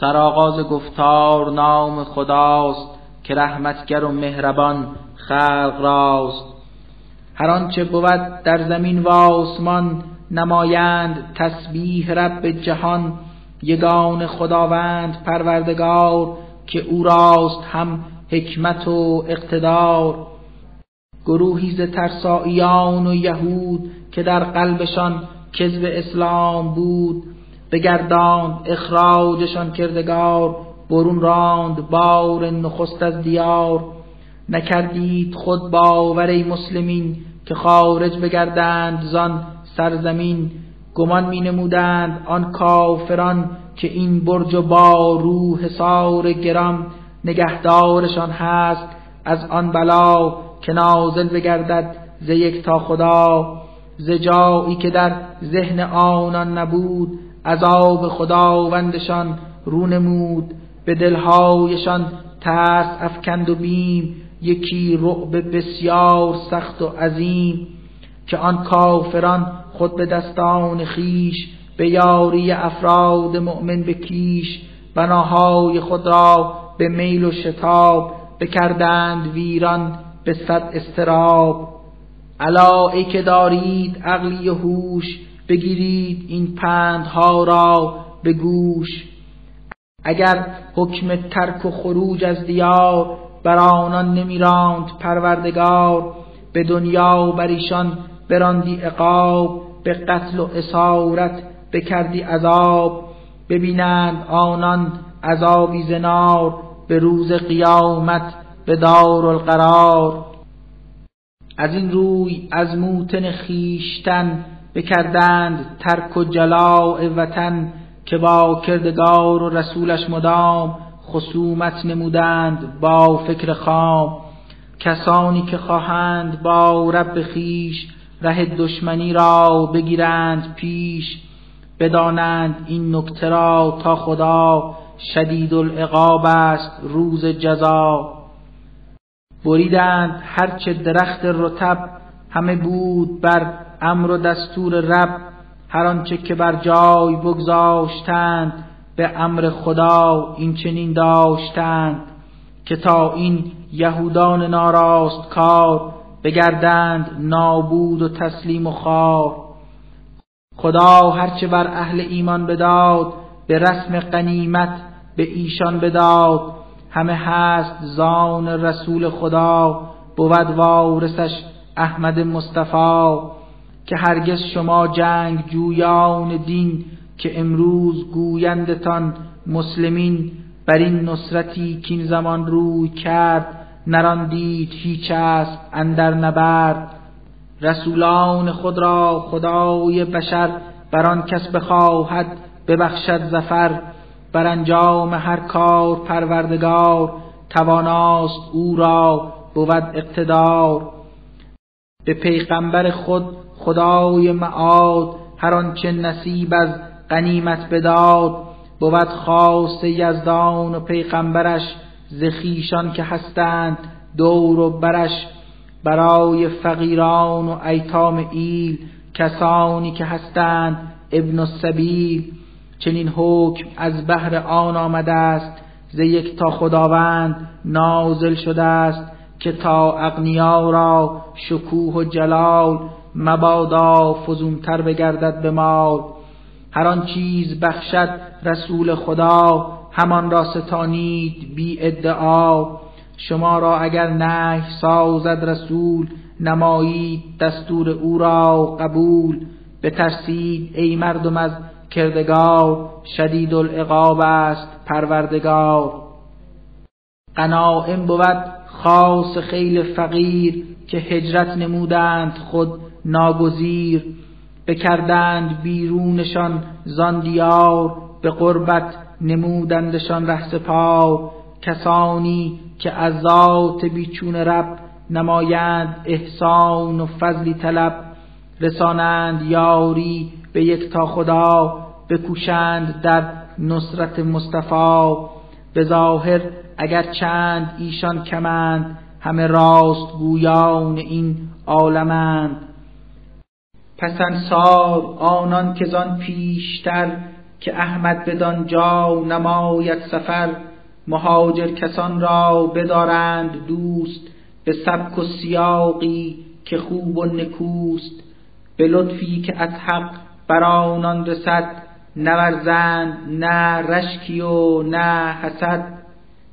سرآغاز گفتار نام خداست که رحمتگر و مهربان خلق راست. هر آنچه بود در زمین و آسمان نمایند تسبیح رب جهان. یگان خداوند پروردگار که او راست هم حکمت و اقتدار. گروهی ز ترساییان و یهود که در قلبشان کذب اسلام بود. بگرداند اخراجشان کردگار برون راند بار نخست از دیار. نکردید خود باور مسلمین که خارج بگردند زان سرزمین. گمان می نمودند آن کافران که این برج و بارو حصار گرام نگهدارشان هست از آن بلا که نازل بگردد ز یک تا خدا. ز جایی که در ذهن آنان نبود عذاب خداوندشان رو نمود. به دلهایشان ترس افکند و بیم. یکی رعب بسیار سخت و عظیم که آن کافران خود به دستان خیش به یاری افراد مؤمن بکیش بناهای خود را به میل و شتاب بکردند ویران به صد استراب الا ای که دارید عقلی و هوش بگیرید این پندها را به گوش. اگر حکم ترک و خروج از دیار بر آنان نمیراند پروردگار به دنیا بر ایشان براندی عقاب به قتل و اسارت بکردی عذاب. ببینند آنان عذابی زنار به روز قیامت به دار القرار از این روی از موتن خیشتن بکردند ترک و جلاء وطن که با کردگار و رسولش مدام خصومت نمودند با فکر خام. کسانی که خواهند با رب خیش ره دشمنی را بگیرند پیش بدانند این نکته را تا خدا شدید العقاب است روز جزا. بریدند هرچه درخت رتب همه بود بر امر و دستور رب هر آنچه که بر جای بگذاشتند به امر خدا این چنین داشتند که تا این یهودان ناراست کار بگردند نابود و تسلیم و خار خدا هرچه بر اهل ایمان بداد به رسم قنیمت به ایشان بداد. همه هست زان رسول خدا بود وارثش احمد مصطفی. که هرگز شما جنگ جویان دین که امروز گویندتان مسلمین بر این نصرتی که این زمان روی کرد نراندید هیچ است اندر نبرد. رسولان خود را خدای بشر بر آن کس بخواهد ببخشد زفر بر انجام هر کار پروردگار تواناست او را بود اقتدار. به پیغمبر خود خدای معاد هر آنچه نصیب از غنیمت بداد بود خاص یزدان و پیغمبرش زخیشان که هستند دور و برش. برای فقیران و ایتام ایل کسانی که هستند ابن السبیل. چنین حکم از بهر آن آمده است ز یک تا خداوند نازل شده است که تا اغنیا را شکوه و جلال مبادا فزونتر بگردد به مال. هر آن چیز بخشد رسول خدا همان را ستانید بی ادعا. شما را اگر نه سازد رسول نمایید دستور او را قبول. بترسید ای مردم از کردگار شدید العقاب است پروردگار. قناعم بود خاص خیل فقیر که هجرت نمودند خود ناگزیر. بکردند بیرونشان زان دیار به قربت نمودندشان ره سپار. کسانی که از ذات بیچون رب نمایند احسان و فضلی طلب رسانند یاری به یک تا خدا بکوشند در نصرت مصطفی. به ظاهر اگر چند ایشان کمند همه راست گویان این عالمند. پس انصار آنان که زان پیشتر که احمد بدان جا نماید سفر مهاجر کسان را بدارند دوست به سبک و سیاقی که خوب و نکوست. به لطفی که از حق بر آنان رسد نورزند نه رشکی و نه حسد.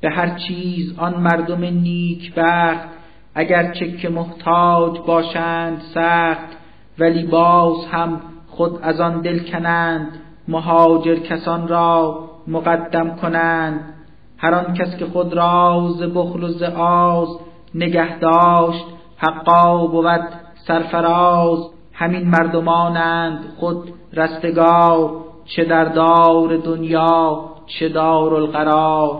به هر چیز آن مردم نیک بخت اگر که محتاج باشند سخت. ولی باز هم خود از آن دل کنند مهاجر کسان را مقدم کنند. هر آن کس که خود را ز بخل و ز آز نگه داشت حقا بود سرفراز. همین مردمانند خود رستگار چه در دار دنیا چه دار القرار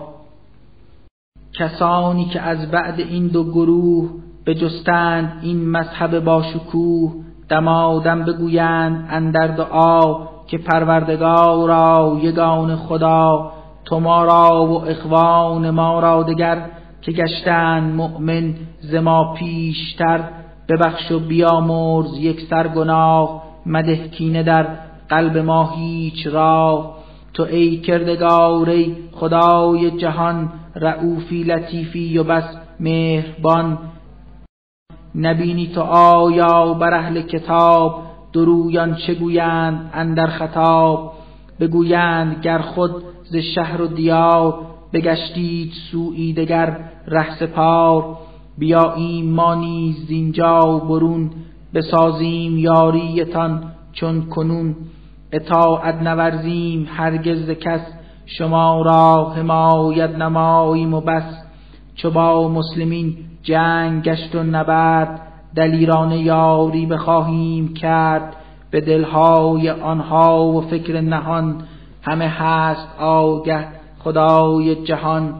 کسانی که از بعد این دو گروه بجستند این مذهب با شکوه دمادم بگویند اندر دعا که پروردگارا یگان خدا تو ما را و اخوان ما را دگر که گشتند مؤمن ز ما پیشتر ببخش و بیامرز یک سر گناه مده کینه در قلب ما هیچ راه. تو ای کردگار ای خدای جهان رعوفی لطیفی و بس مهربان. نبینی تو آیا بر اهل کتاب درویان چه گویند اندر خطاب؟ بگویند گر خود ز شهر و دیار بگشتید سوی دگر ره سپار. بیاییم ما نیز زینجا برون بسازیم یاریتان چون کنون. اطاعت نورزیم هرگز کس شما را حمایت نماییم و بس. چو با مسلمین جنگ گشت و نبرد دلیران یاری بخواهیم کرد. به دلهای آنها و فکر نهان همه هست آگه خدای جهان.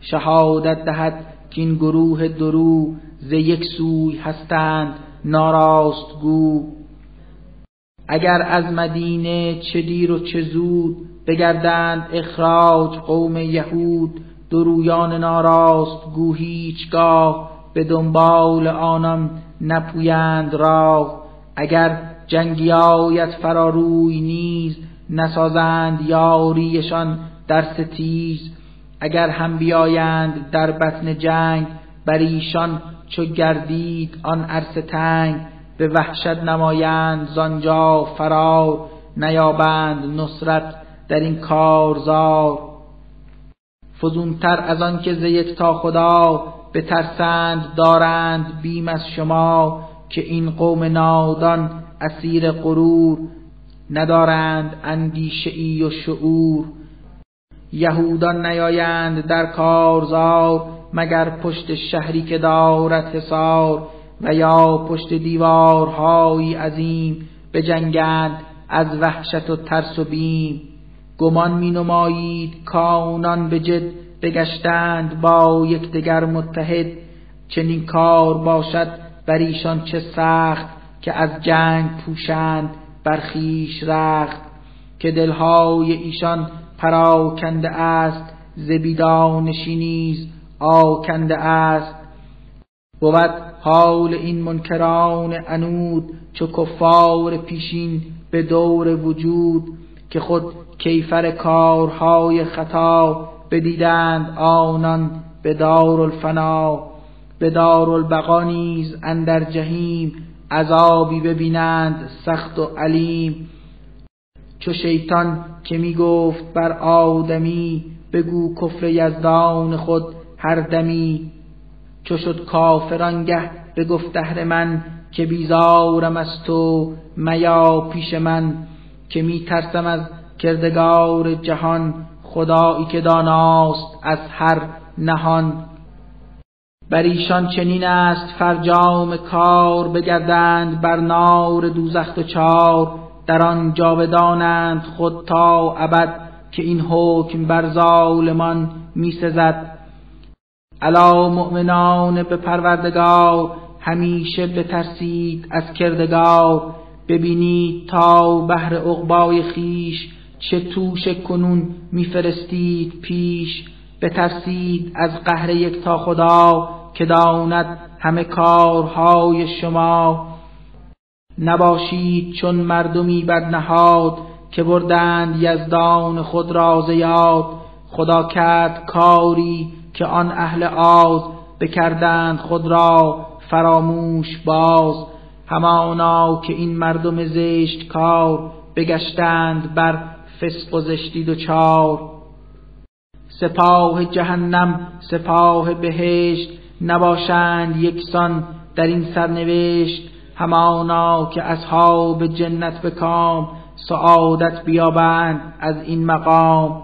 شهادت دهد که این گروه درو ز یک سوی هستند ناراست گو. اگر از مدینه چه دیر و چه زود بگردند اخراج قوم یهود درویان ناراست گو هیچگاه به دنبال آنان نپویند راه. اگر جنگی آید فراروی نیز نسازند یاریشان در ستیز. اگر هم بیایند در بطن جنگ بر ایشان چو گردید آن عرصه تنگ. به وحشت نمایند زانجا فرار نیابند نصرت در این کارزار. فزونتر از آن که ز تا خدا بترسند دارند بیم از شما که این قوم نادان اسیر غرور ندارند اندیشه ای و شعور. یهودان نیایند در کارزار مگر پشت شهری که دارد حصار و یا پشت دیوارهای عظیم بجنگند از وحشت و ترس و بیم. گمان می نمایید کانان به جد بگشتند با یکدیگر متحد. چنین کار باشد بر ایشان چه سخت که از جنگ پوشند برخیش رخت. که دلهای ایشان پراکنده است زبیدانشی نیز آکنده است. بود حال این منکران انود چو کفار پیشین به دور وجود که خود کیفر کارهای خطا بدیدند آنان به دار الفنا به دار البقا نیز اندر جهیم عذابی ببینند سخت و علیم. چو شیطان که می گفت بر آدمی بگو کفر یزدان خود هر دمی. چو شد کافرانگه بگفت دهر من که بیزارم از تو میا پیش من که می ترسم از کردگار جهان خدایی که داناست از هر نهان. بر ایشان چنین است فرجام کار بگردند بر نار دوزخت و چار در آن جاودانند خود تا ابد که این حکم بر ظالمان می سزد الا مؤمنان به پروردگار همیشه بترسید از کردگار. ببینید تا بهر عقبای خیش چه توش کنون میفرستید پیش بترسید از قهر یک تا خدا که داند همه کارهای شما. نباشید چون مردمی بدنهاد که بردند یزدان خود را یاد. خدا کرد کاری که آن اهل آز بکردند خود را فراموش باز. همانا که این مردم زشت کار بگشتند بر فسق و زشتی و چار سپاه جهنم سپاه بهشت نباشند یکسان در این سرنوشت. همانا که اصحاب جنت به کام سعادت بیابند از این مقام.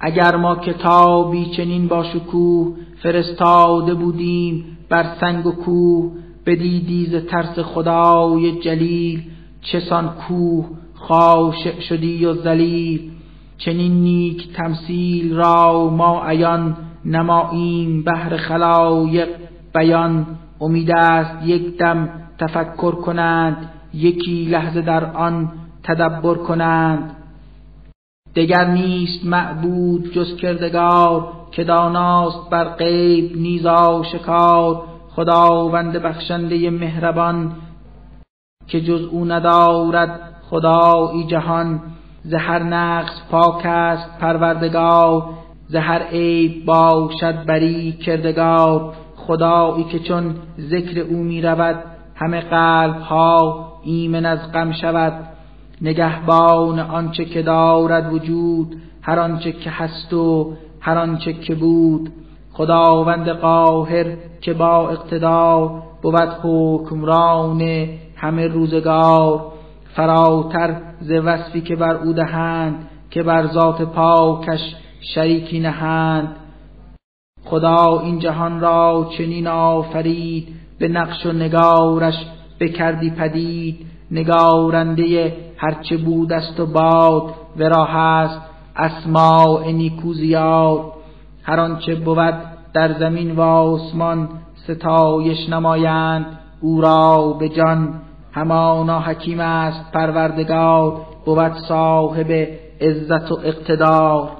اگر ما کتابی چنین با شکوه فرستاده بودیم بر سنگ و کوه بدیدی ز ترس خدای جلیل چسان کوه خاشع شدی و ذلیل. چنین نیک تمثیل را ما عیان نماییم بهر خلایق. بیان امید است یک دم تفکر کنند یکی لحظه در آن تدبر کنند. دگر نیست معبود جز کردگار که داناست بر غیب نیزا شکار خداوند بخشنده مهربان که جز او ندارد خدایی جهان زهر نقص پاک است پروردگار زهر عیب باشد بری کردگار. خدایی که چون ذکر او می رود همه قلب ها ایمن از غم شود. نگهبان آنچه که دارد وجود هر آنچه که هست و هر آنچه که بود. خداوند قاهر که با اقتدار بود حکمران همه روزگار. فراتر ز وصفی که بر او دهند که بر ذات پاکش شریکی نهند. خدا این جهان را چنین آفرید به نقش و نگارش بکردی پدید. نگارنده هرچه بود است و باد ورا هست اسماع نیکو زیاد. هر آنچه بود در زمین و آسمان ستایش نمایند او را به جان همانا حکیم است پروردگار بود صاحب عزت و اقتدار.